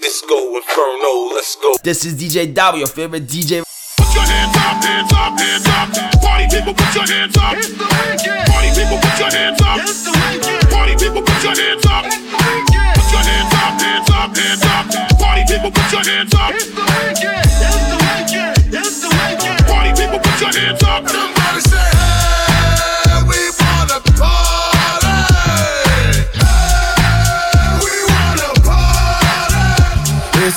Let's go, Inferno, let's go. This is DJ Dow, your favorite DJ. Put your hands up, hands up, hands up. Party people, put your hands up. It's the weekend. Party people, put your hands up. It's the weekend. Party people, put your hands up. It's the weekend. Put your hands up, hands up, hands up. Party people, put your hands up. It's the weekend. It's the weekend. It's the weekend. Party people, put your hands up. Somebody say, hey, we wanna party.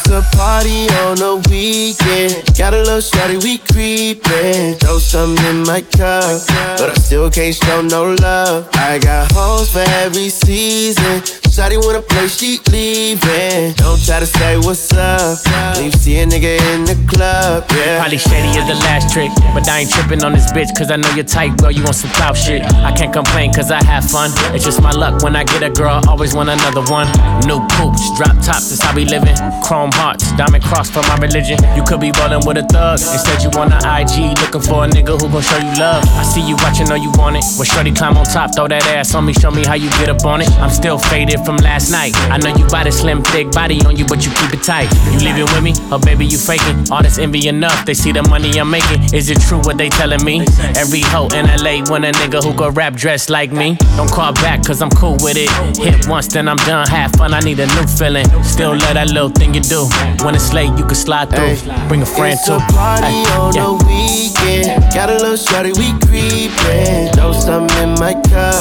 Party. It's a party on the weekend. Got a little shawty, we creepin'. Throw something in my cup, but I still can't show no love. I got hoes for every season. Shawty wanna play, she leaving. Don't try to say what's up. You see a nigga in the club, yeah. Probably shady is the last trick, but I ain't tripping on this bitch, cause I know you're tight, girl. You want some clout shit. I can't complain, cause I have fun. It's just my luck when I get a girl, always want another one. New poops, drop tops, that's how we living. Chrome hearts, diamond cross for my religion. You could be rolling with a thug. Instead, you on the IG, looking for a nigga who gon' show you love. I see you watching, know you want it. When Shorty climb on top, throw that ass on me, show me how you get up on it. I'm still faded from last night. I know you got a slim, thick body on you, but you keep it tight. You leaving with me? Oh, baby, you faking. All this envy enough, they see the money I'm making. Is it true what they telling me? Every hoe in LA want a nigga who go rap dressed like me. Don't call back, cause I'm cool with it. Hit once, then I'm done. Have fun, I need a new feeling. Still love that little thing you do. When it's late, you can slide through. Bring a friend It's too. a party Ay, on yeah. the weekend. Got a little shawty, we creepin'. Throw something in my cup,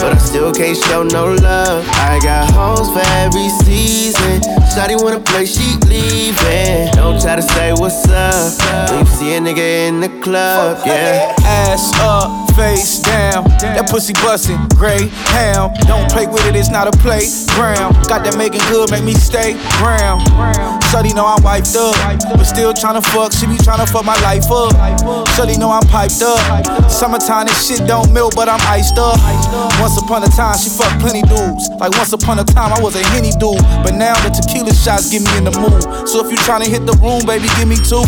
but I still can't show no love. I got hoes for every season. Shawty wanna play, she leaving. Don't try to say what's up when you see a nigga in the club, yeah. Ass up, face down. That pussy bustin', gray hound. Don't play with it, it's not a playground. Got that making good, make me stay ground. Shorty know I'm wiped up, but still tryna fuck. She be tryna fuck my life up. Shorty know I'm piped up. Summertime, this shit don't melt, but I'm iced up. Once upon a time, she fucked plenty dudes. Like once upon a time, I was a henny dude. But now the tequila shots get me in the mood. So if you tryna hit the room, baby, give me two.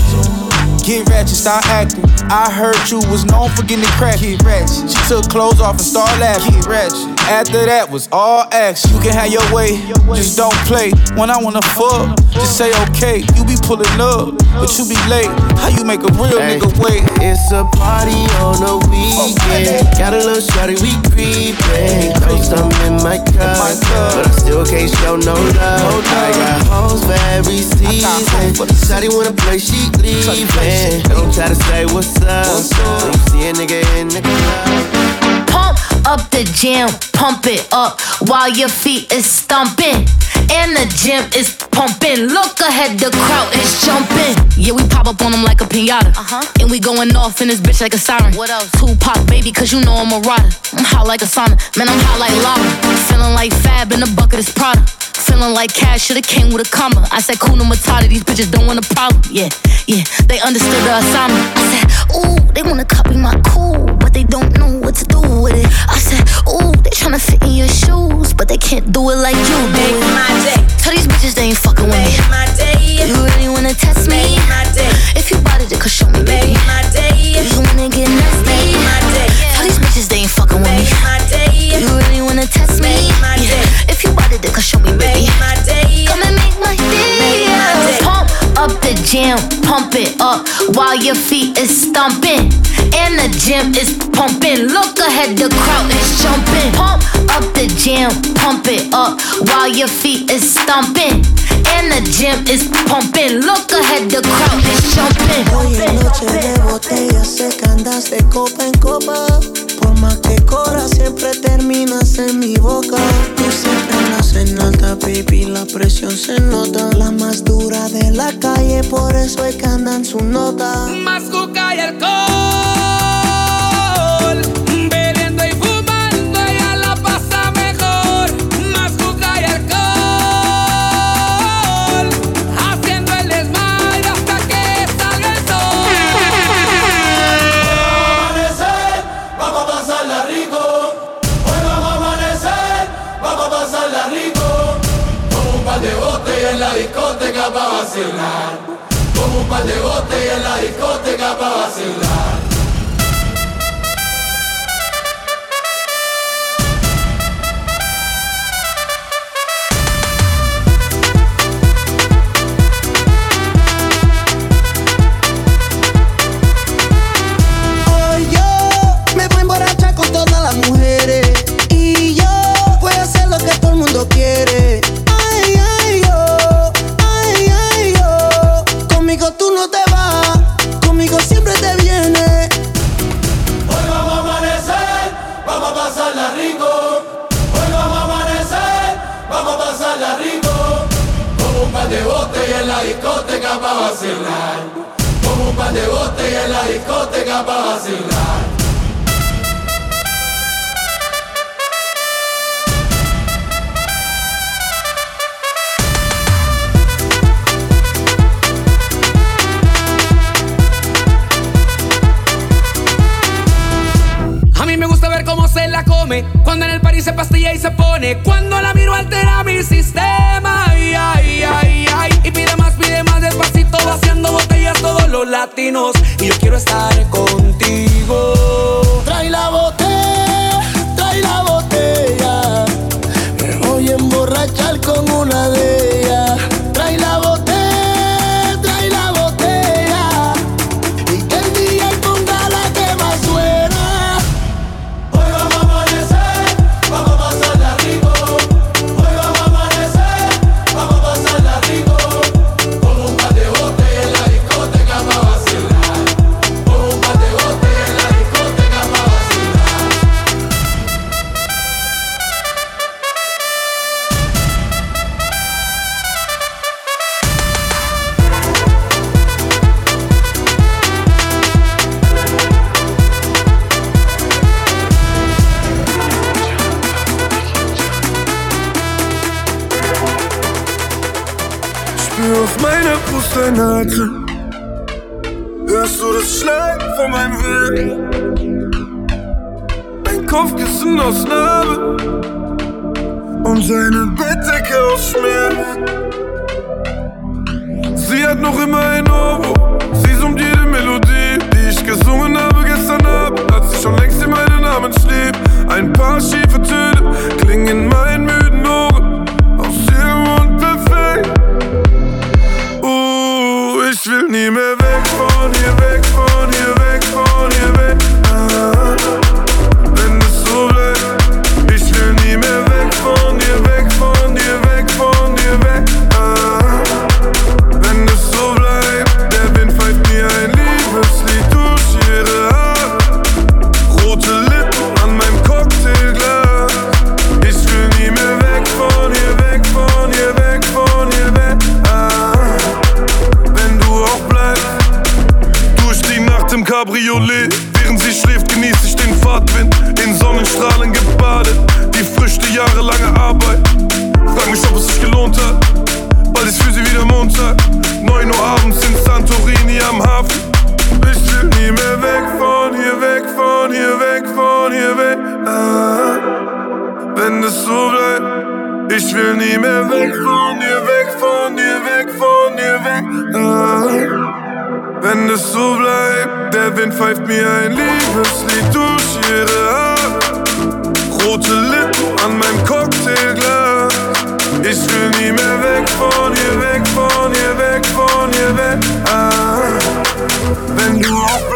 Get ratchet, start acting. I heard you was known for getting crack. Get ratchet. She took clothes off and started laughing. Get ratchet. After that was all action. You can have your way, just don't play. When I wanna fuck, just say okay. You be pulling up, but you be late. How you make a real Ay, nigga wait? It's a party on the weekend. Got a little shawty, we creepin'. Something in my cup, but I still can't show no love. I got hoes for every season. Shawty wanna play, she leaving. Don't try to say what's up when you see a nigga in the club. Pump up the jam, pump it up while your feet is stumping. And the gym is pumping. Look ahead, the crowd is jumping. Yeah, we pop up on them like a pinata. Uh-huh. And we going off in this bitch like a siren. What else? Tupac, baby, cause you know I'm a rider. I'm hot like a sauna. Man, I'm hot like lava. Feeling like fab in the bucket is Prada. Feeling like cash should've came with a comma. I said, Kuna Matata, these bitches don't want a problem. Yeah, yeah, they understood the assignment. I said, ooh, they wanna copy my cool, but they don't know what to do with it. I said, ooh, they tryna fit in your shoes, but they can't do it like you do Make my day. Tell these bitches they ain't fucking with me. Make my day. You really wanna test me? Make my day. If you bought it, then could show me, baby. Make my day. You wanna get nasty? Jam, pump it up while your feet is stumping. And the gym is pumping. Look ahead, the crowd is jumping. Pump up the jam, pump it up while your feet is stumping. And the gym is pumping. Look ahead, the crowd is jumping. Hoy es noche de copa. Que corras, siempre terminas en mi boca. Tú siempre en alta, baby, la presión se nota. La más dura de la calle, por eso es que anda en su nota. Más juca y alcohol. La discoteca para vacilar. Como un par de en la discoteca para vacilar. Discoteca para vacilar. Como un par de botellas en la discoteca para vacilar. Cuando en el parís se pastilla y se pone. Cuando la miro altera mi sistema. Y yo quiero estar contigo. Kopfkissen aus Narbe und seine Bettdecke aus Schmerz. Sie hat noch immer ein Obo, sie summt jede Melodie, die ich gesungen habe gestern Abend, als sie schon längst in meinen Namen schrieb. Ein paar schiefe Töne klingen in meinen müden will nie mehr weg von dir, weg von dir, weg von dir, weg. Ah, wenn es so bleibt, der Wind pfeift mir ein Liebeslied durch ihre Haare. Rote Lippen an meinem Cocktailglas. Ich will nie mehr weg von hier, weg von hier, weg von hier, weg. Ah, wenn du auch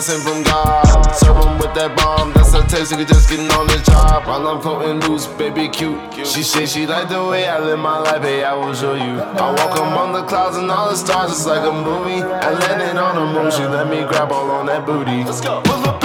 blessing from God. Serve him with that bomb, that's a taste, nigga just getting on the job. While I'm floating loose, baby cute. She say she like the way I live my life, hey, I will show you. I walk among the clouds and all the stars, it's like a movie. I landed on a moon, she let me grab all on that booty. Let's go.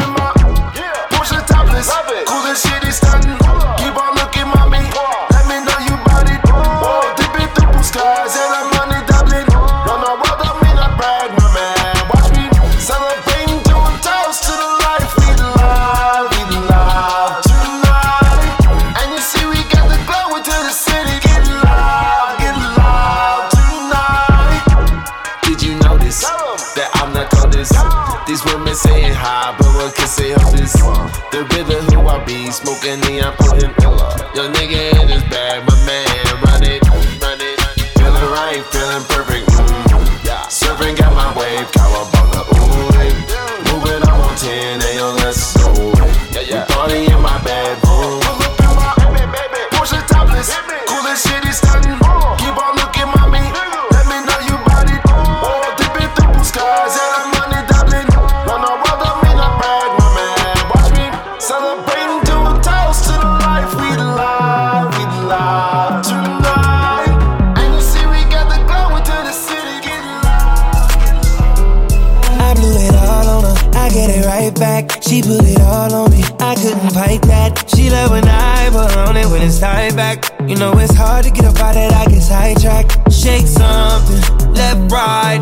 hard to get up out of that, I get sidetracked. Shake something, left, right,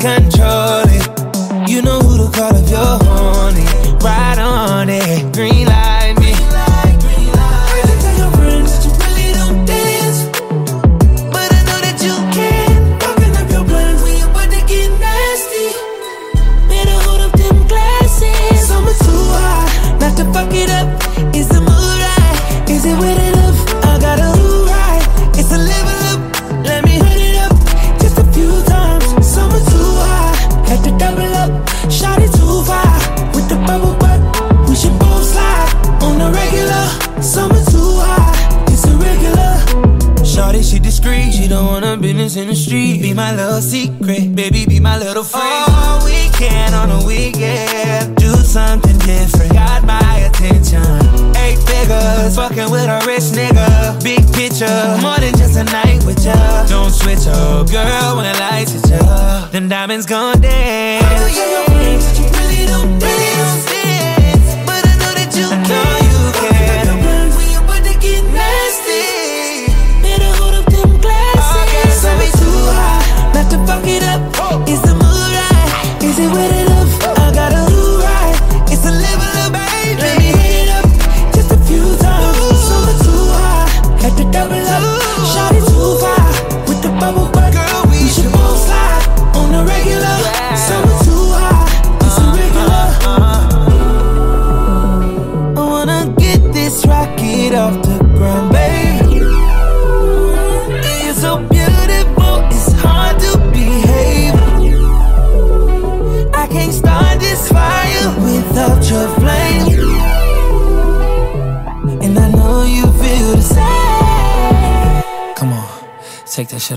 control it. You know who to call if you're horny. Ride on it, green want in the street. Be my little secret, baby, be my little friend. All weekend on a weekend, do something different. Got my attention. Eight figures, fucking with a rich nigga. Big picture, more than just a night with ya. Don't switch up, girl, when the lights hit ya. Them diamonds gon' dance. Oh, I know you don't dance, you really don't dance.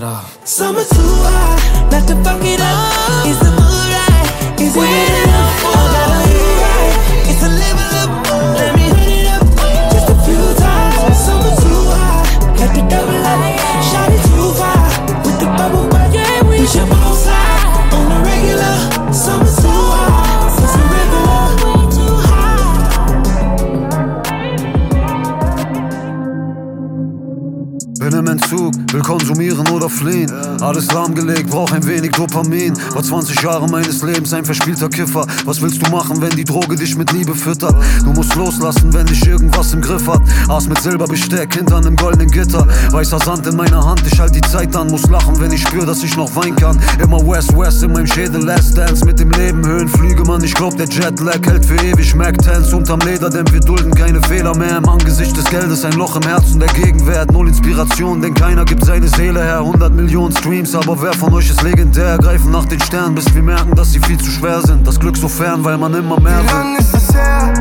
Shit off. Will konsumieren oder fliehen. Alles lahmgelegt, brauch ein wenig Dopamin. War 20 Jahre meines Lebens ein verspielter Kiffer. Was willst du machen, wenn die Droge dich mit Liebe füttert? Du musst loslassen, wenn dich irgendwas im Griff hat. Aß mit Silberbesteck hinter einem goldenen Gitter. Weißer Sand in meiner Hand, ich halt die Zeit an. Muss lachen, wenn ich spür, dass ich noch weinen kann. Immer West West in meinem Schädel, Last Dance mit dem Leben. Höhenflüge, Mann, ich glaub, der Jetlag hält für ewig. Mac 10 unterm Leder, denn wir dulden keine Fehler mehr. Im Angesicht des Geldes ein Loch im Herzen der Gegenwert. Null Inspiration, denn keiner gibt seine Seele her. 100 Millionen Streams, aber wer von euch ist legendär? Greifen nach den Sternen, bis wir merken, dass sie viel zu schwer sind. Das Glück so fern, weil man immer mehr Wie will. lang ist es her,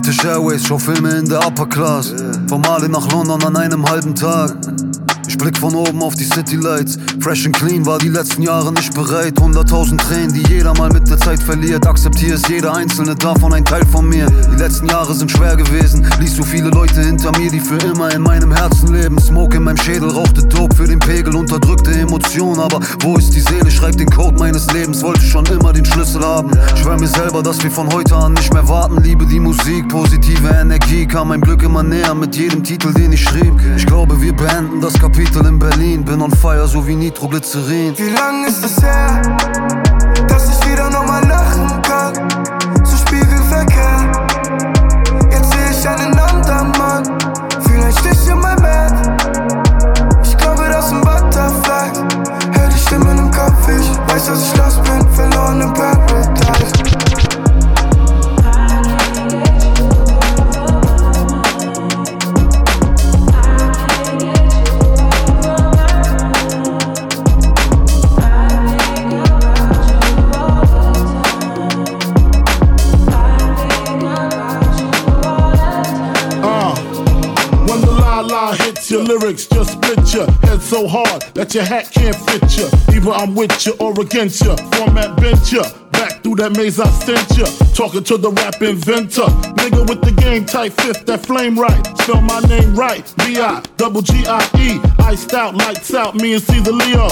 British Airways, schau Filme in der Upper Class. Vom Mali nach London an einem halben Tag. Ich blick von oben auf die City Lights. Fresh and clean war die letzten Jahre nicht bereit. 100.000 Tränen, die jeder mal mit der Zeit verliert. Akzeptier es, jeder einzelne davon ein Teil von mir. Die letzten Jahre sind schwer gewesen. Ließ so viele Leute hinter mir, die für immer in meinem Herzen leben. Smoke in meinem Schädel, rauchte Dope für den Pegel, unterdrückte Emotionen. Aber wo ist die Seele? Schreib den Code meines Lebens. Wollte schon immer den Schlüssel haben. Schwör mir selber, dass wir von heute an nicht mehr warten. Liebe die Musik, positive Energie. Kam mein Glück immer näher mit jedem Titel, den ich schrieb. Ich glaube, wir beenden das Kapitel in Berlin. Bin on fire, so wie Nitroglycerin. Wie lang ist es her, dass ich your lyrics, just split your head so hard that your hat can't fit you. Either I'm with you or against you. Format bent you. Back through that maze I sent you. Talking to the rap inventor. Nigga with the game type fifth, that flame right. Spell my name right. B-I, double G-I-E. Iced out, lights out, me and Caesar Leo.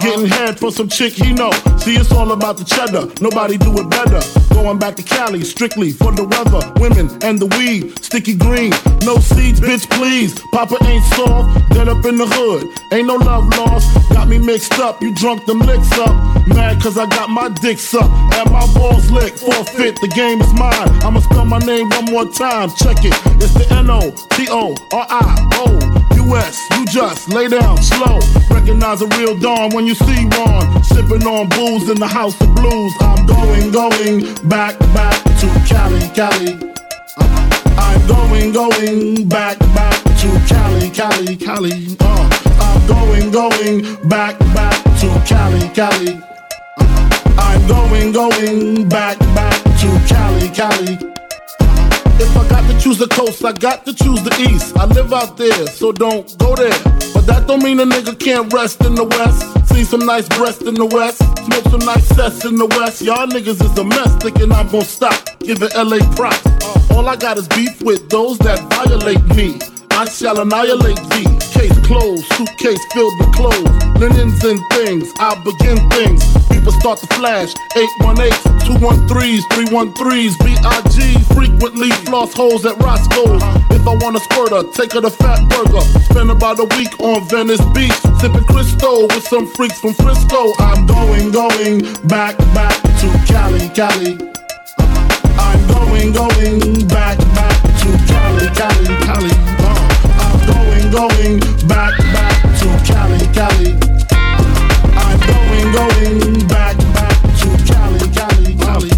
Getting head for some chick he know. See, it's all about the cheddar. Nobody do it better. Going back to Cali, strictly for the weather. Women and the weed. Sticky green, no seeds, bitch, please. Papa ain't soft, dead up in the hood. Ain't no love lost. Got me mixed up, you drunk them licks up. Mad cause I got my dick sucked at my balls lick, forfeit, the game is mine. I'ma spell my name one more time, check it. It's the N O T O R I O U S. You just lay down slow. Recognize a real dawn when you see one. Sipping on booze in the house of blues. I'm going, going back, back to Cali, Cali. I'm going, going back, back to Cali, Cali, Cali. Uh, I'm going, going back, back to Cali, Cali. Going, going back, back to Cali, Cali. If I got to choose the coast, I got to choose the east. I live out there, so don't go there. But that don't mean a nigga can't rest in the west. See some nice breasts in the west, smoke some nice cess in the west. Y'all niggas is a mess, thinking I'm gonna stop. Giving LA props. All I got is beef with those that violate me. I shall annihilate thee. Case closed, suitcase filled with clothes, linens and things. I begin things. People start to flash. 818s, 213s, 313s, BIG. Frequently floss holes at Roscoe's. If I want a squirter, take her to Fat Burger. Spend about a week on Venice Beach, sipping Cristo with some freaks from Frisco. I'm going, going back, back to Cali, Cali. I'm going, going back, back to Cali, Cali, Cali. Going, back, back to Cali, Cali. I'm going, going back, back to Cali, Cali, Cali.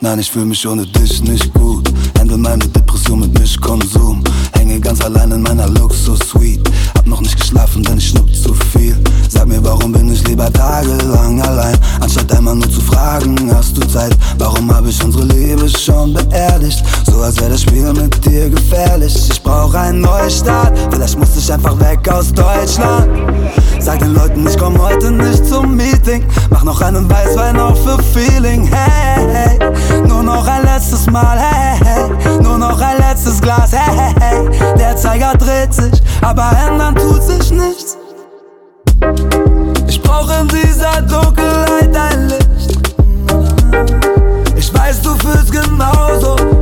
Nein, ich fühl mich ohne dich nicht gut. Handle meine Depression mit Mischkonsum. Hänge ganz allein in meiner Luxus-Suite. Hab noch nicht fragen, hast du Zeit? Warum hab ich unsere Liebe schon beerdigt? So als wäre das Spiel mit dir gefährlich. Ich brauch einen Neustart, vielleicht muss ich einfach weg aus Deutschland. Sag den Leuten, ich komm heute nicht zum Meeting. Mach noch einen Weißwein auf für Feeling. Hey, hey, nur noch ein letztes Mal. Hey, hey, nur noch ein letztes Glas. Hey, hey, hey. der Zeiger dreht sich, aber ändern tut sich nichts. Ich brauch in dieser Dunkelheit ein Licht weißt, du fühlst genauso.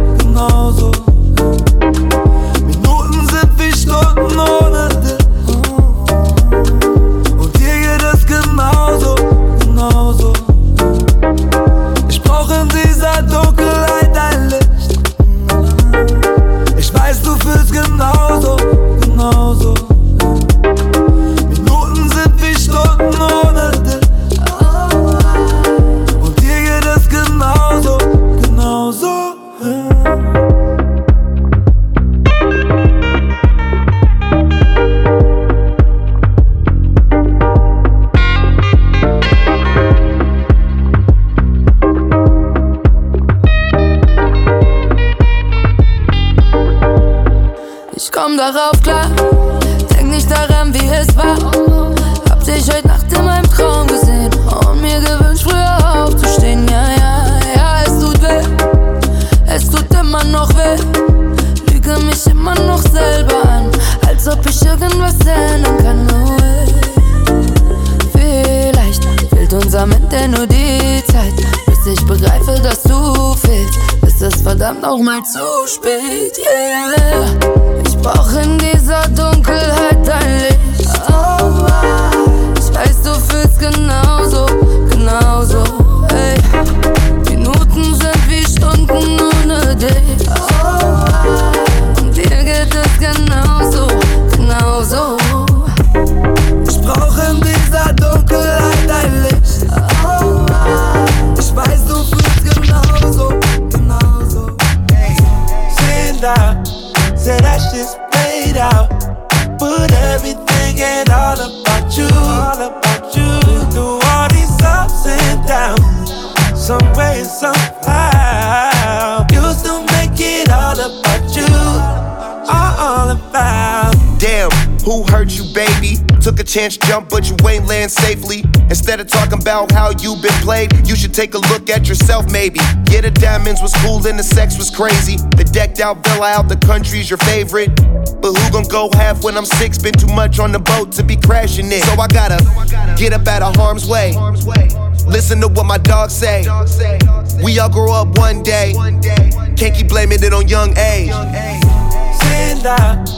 Darauf klar, denk nicht daran, wie es war. Hab dich heute Nacht in meinem Traum gesehen und mir gewünscht, früher aufzustehen. Ja, ja, ja, es tut weh, es tut immer noch weh. Lüge mich immer noch selber an, als ob ich irgendwas ändern kann. No way. Vielleicht fehlt uns am nur die verdammt noch mal zu spät, yeah. Ich brauch in dieser Dunkelheit dein Licht. Ich weiß, du fühlst genauso, genauso, ey. Minuten sind wie Stunden ohne dich. Und dir geht es genauso, that shit's played out. But everything ain't all about you. All about you. Through all these ups and downs, some way, somehow, you still make it all about you. All about. Damn, who hurt you, baby? Took a chance jump, but you ain't land safely. Instead of talking about how you been played, you should take a look at yourself, maybe. Yeah, the diamonds was cool and the sex was crazy. The decked out villa out the country's your favorite. But who gon' go half when I'm six? Been too much on the boat to be crashing it. So I gotta get up out of harm's way. Listen to what my dog say. We all grow up one day. Can't keep blaming it on young age. Out,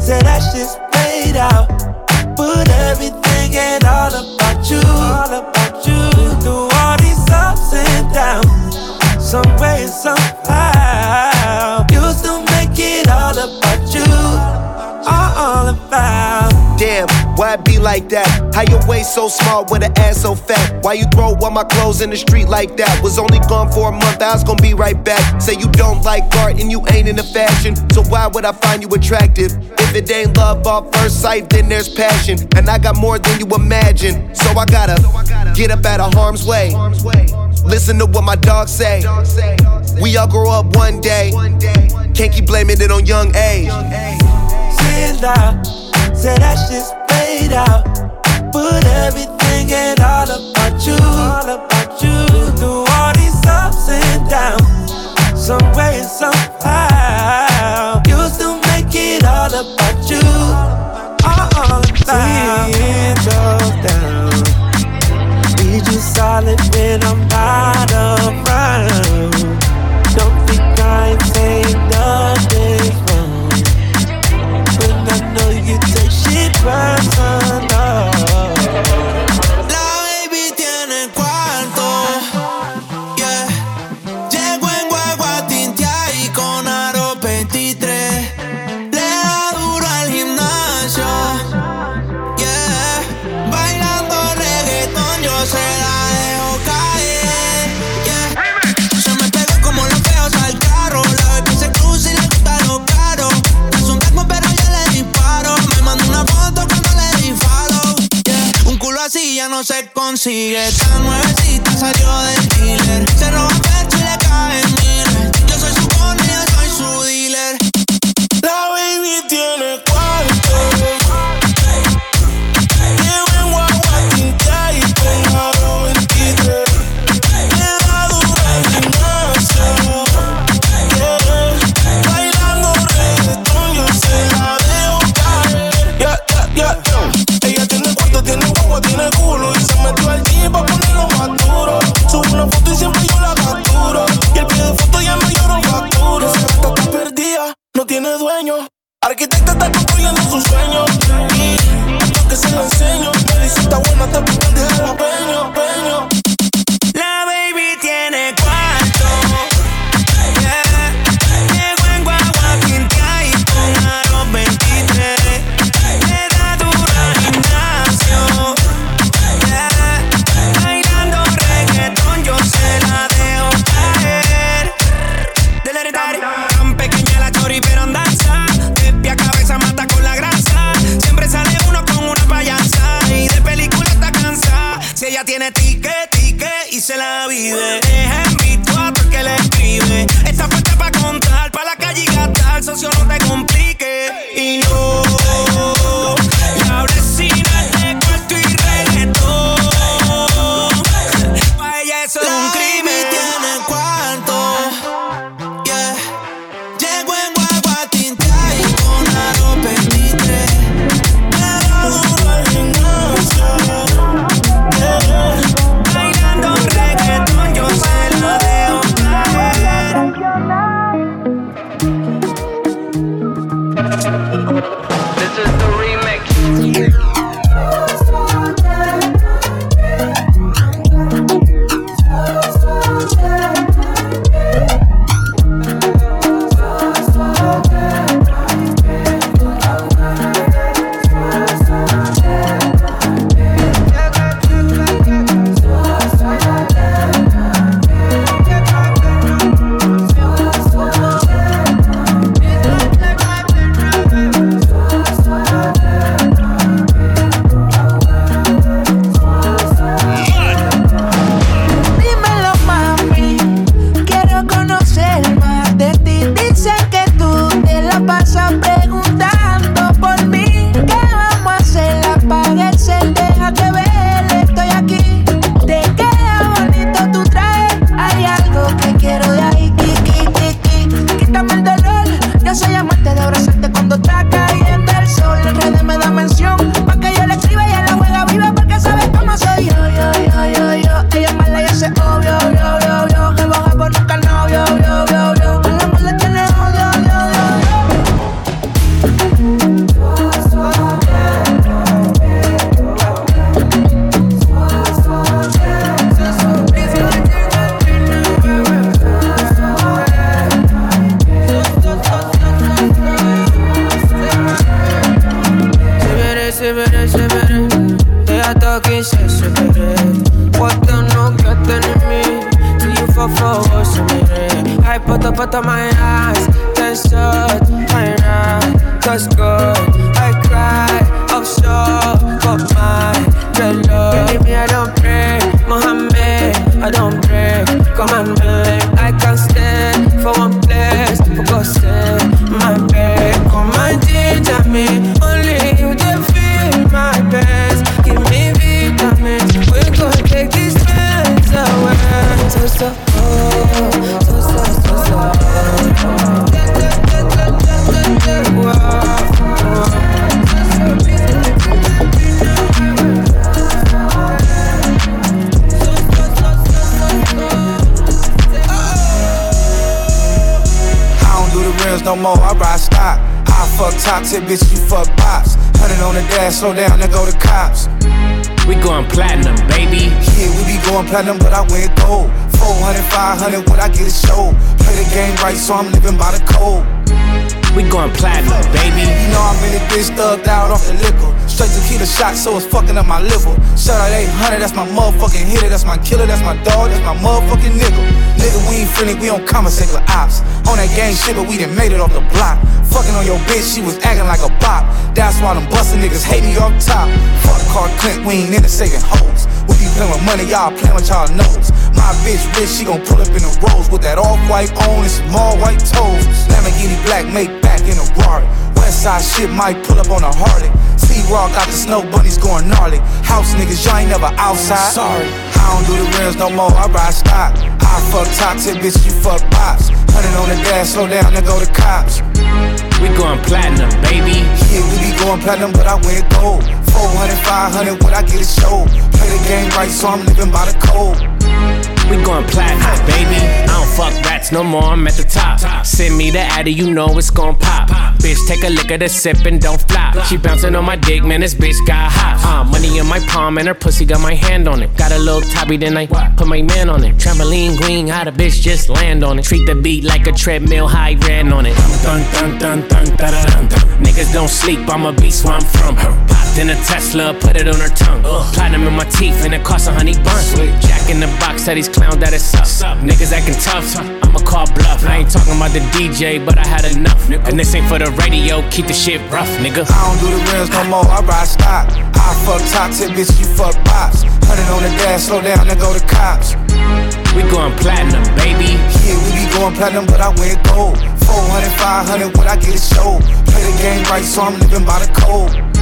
say that shit's played out. Put everything and all about you. All about you. Through all these ups and downs, some way, somehow. You still make it all about you. All, all about. Damn be like that? How your waist so small with an ass so fat? Why you throw all my clothes in the street like that? Was only gone for a month, I was gonna be right back. Say you don't like art and you ain't into fashion, so why would I find you attractive? If it ain't love off first sight, then there's passion. And I got more than you imagine, so I gotta get up out of harm's way. Listen to what my dog say. We all grow up one day. Can't keep blaming it on young age planned out. Said that shit's played out. Put everything and all about you. All about you. Through all these ups and downs. Some way and somehow. You still make it all about you. All about windows down. Need you solid when I'm out of round. consigue tan nuevecita, salió del dealer. Slow down, then go to cops. We going platinum, baby. Yeah, we be going platinum, but I went gold. 400, 500, what I get a show. Play the game right, so I'm living by the code. We going platinum, baby. You know I'm in this bitch thugged out off the liquor. Straight tequila shot, so it's fucking up my liver. Shout out 800, that's my motherfucking hitter. That's my killer, that's my dog, that's my motherfucking nigga. Nigga, we ain't friendly, we don't conversate with ops. On that gang shit, but we done made it off the block. Fucking on your bitch, she was acting like a bop. That's why them bustin' niggas hate me off top. Fuck Clark Clint, we ain't into saving hoes. We be playin' with money, y'all playin' with y'all knows. My bitch rich, she gon' pull up in the rose with that off-white on and small white toes. Lamborghini black, make Westside shit might pull up on a Harley. C-Rock got the snow bunnies going gnarly. House niggas, y'all ain't never outside. Sorry, I don't do the rims no more, I ride stock. I fuck toxic, bitch, you fuck pops. Hundred on the dash, slow down, then go to cops. We going platinum, baby. Yeah, we be going platinum, but I went gold. 400, 500, what I get a show. Play the game right, so I'm living by the code. We going platinum, baby. I don't fuck rats no more, I'm at the top. Send me the addy, you know it's gon' pop. Bitch, take a lick of the sip and don't flop. She bouncing on my dick, man, this bitch got hot. Uh, money in my palm and her pussy got my hand on it. Got a little tabby, then I put my man on it. Trampoline queen, how the bitch just land on it. Treat the beat like a treadmill, high ran on it. Dun dun dun dun dun dun dun. Niggas don't sleep, I'm a beast where I'm from. In a Tesla, put it on her tongue. Platinum in my teeth, and it cost a honey bun. Jack in the box, that he's clown that it's up. Niggas acting tough, I'ma call bluff. I ain't talking about the DJ, but I had enough. Nigga. And this ain't for the radio, keep the shit rough, nigga. I don't do the rims no more, I ride stock. I fuck toxic, bitch, you fuck bops. Hundred on the dash, slow down, and go to cops. We going platinum, baby. Yeah, we be going platinum, but I went gold. 400, 500, what I get a show. Play the game right, so I'm living by the code.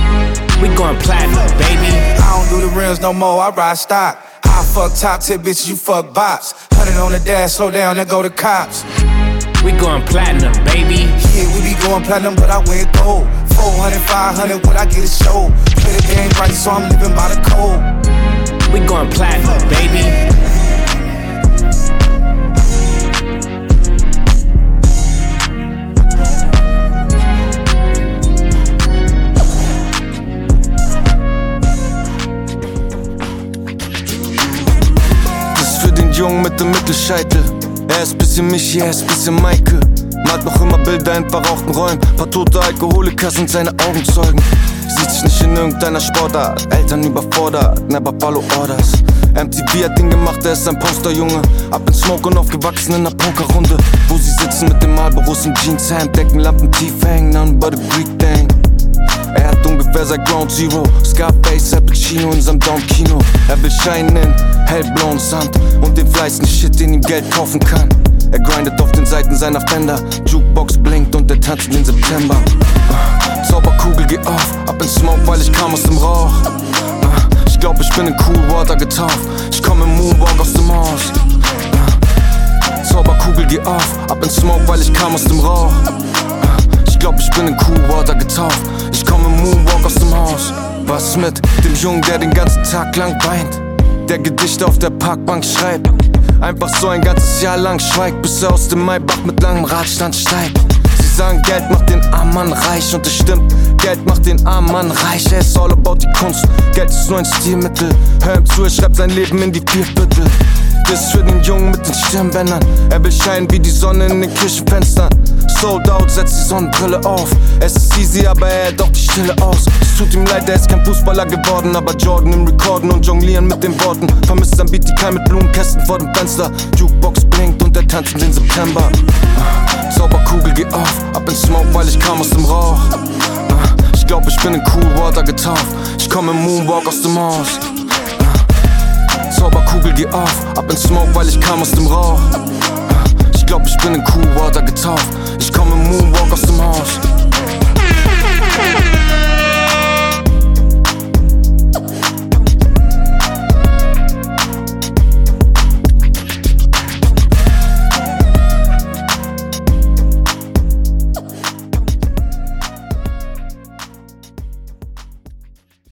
We going platinum, baby. I don't do the rims no more, I ride stock. I fuck top tip, bitch, you fuck bops. Hundred on the dash, slow down, then go to cops. We going platinum, baby. Yeah, we be going platinum, but I went gold. 400, 500, what I get a show. Play the game right, so I'm living by the code. We going platinum, baby. Dem Mittelscheitel. Er ist bisschen Michi, er ist bisschen Maike. Malt noch immer Bilder in verrauchten Räumen. Paar tote Alkoholiker sind seine Augenzeugen. Sieht sich nicht in irgendeiner Sportart. Eltern überfordert, never follow orders. MTV hat ihn gemacht, er ist ein Posterjunge. Ab in Smoke und aufgewachsen in einer Pokerrunde. Wo sie sitzen mit dem Marlboros im Jeanshemd. Deckenlampen tief hängen, none but a Greek thing. Ungefähr seit Ground Zero. Scarface, Al in seinem Dom-Kino Er will scheinen in hellblauen Sand Und den fleißigen Shit, den ihm Geld kaufen kann. Er grindet auf den Seiten seiner Fender. Jukebox blinkt und er tanzt in September. Ah, Zauberkugel geh auf, ab in Smoke, weil ich kam aus dem Rauch. Ah, Ich glaub, ich bin in Cool Water getaucht Ich komm im Moonwalk aus dem Haus. Ah, Zauberkugel geh auf, ab in Smoke, weil ich kam aus dem Rauch glaub, ich bin in Cool Water getaucht Ich komm im Moonwalk aus dem Haus. Was mit dem Jungen, der den ganzen Tag lang weint? Der Gedichte auf der Parkbank schreibt. Einfach so ein ganzes Jahr lang schweigt Bis er aus dem Maybach mit langem Radstand steigt. Sie sagen, Geld macht den armen Mann reich. Und es stimmt, Geld macht den armen Mann reich. Er ist all about die Kunst, Geld ist nur ein Stilmittel. Hör ihm zu, er schreibt sein Leben in die Vierviertel Das ist für den Jungen mit den Stirnbändern. Er will scheinen wie die Sonne in den Küchenfenstern. Sold out, setzt die Sonnenbrille auf. Es ist easy, aber er hält auch die Stille aus. Es tut ihm leid, er ist kein Fußballer geworden. Aber Jordan im Rekorden und jonglieren mit den Worten. Vermisst sein Beat, die Keim mit Blumenkästen vor dem Fenster. Jukebox blinkt und er tanzt in den September. Sauberkugel, geh auf, ab in Smoke, weil ich kam aus dem Rauch. Ich glaub, ich bin in Cool Water getauft. Ich komm im Moonwalk aus dem Haus. Zauberkugel, geh auf, ab in Smoke, weil ich kam aus dem Rauch. Ich glaub, ich bin in Cool Water getauft. Ich komm im Moonwalk aus dem Haus.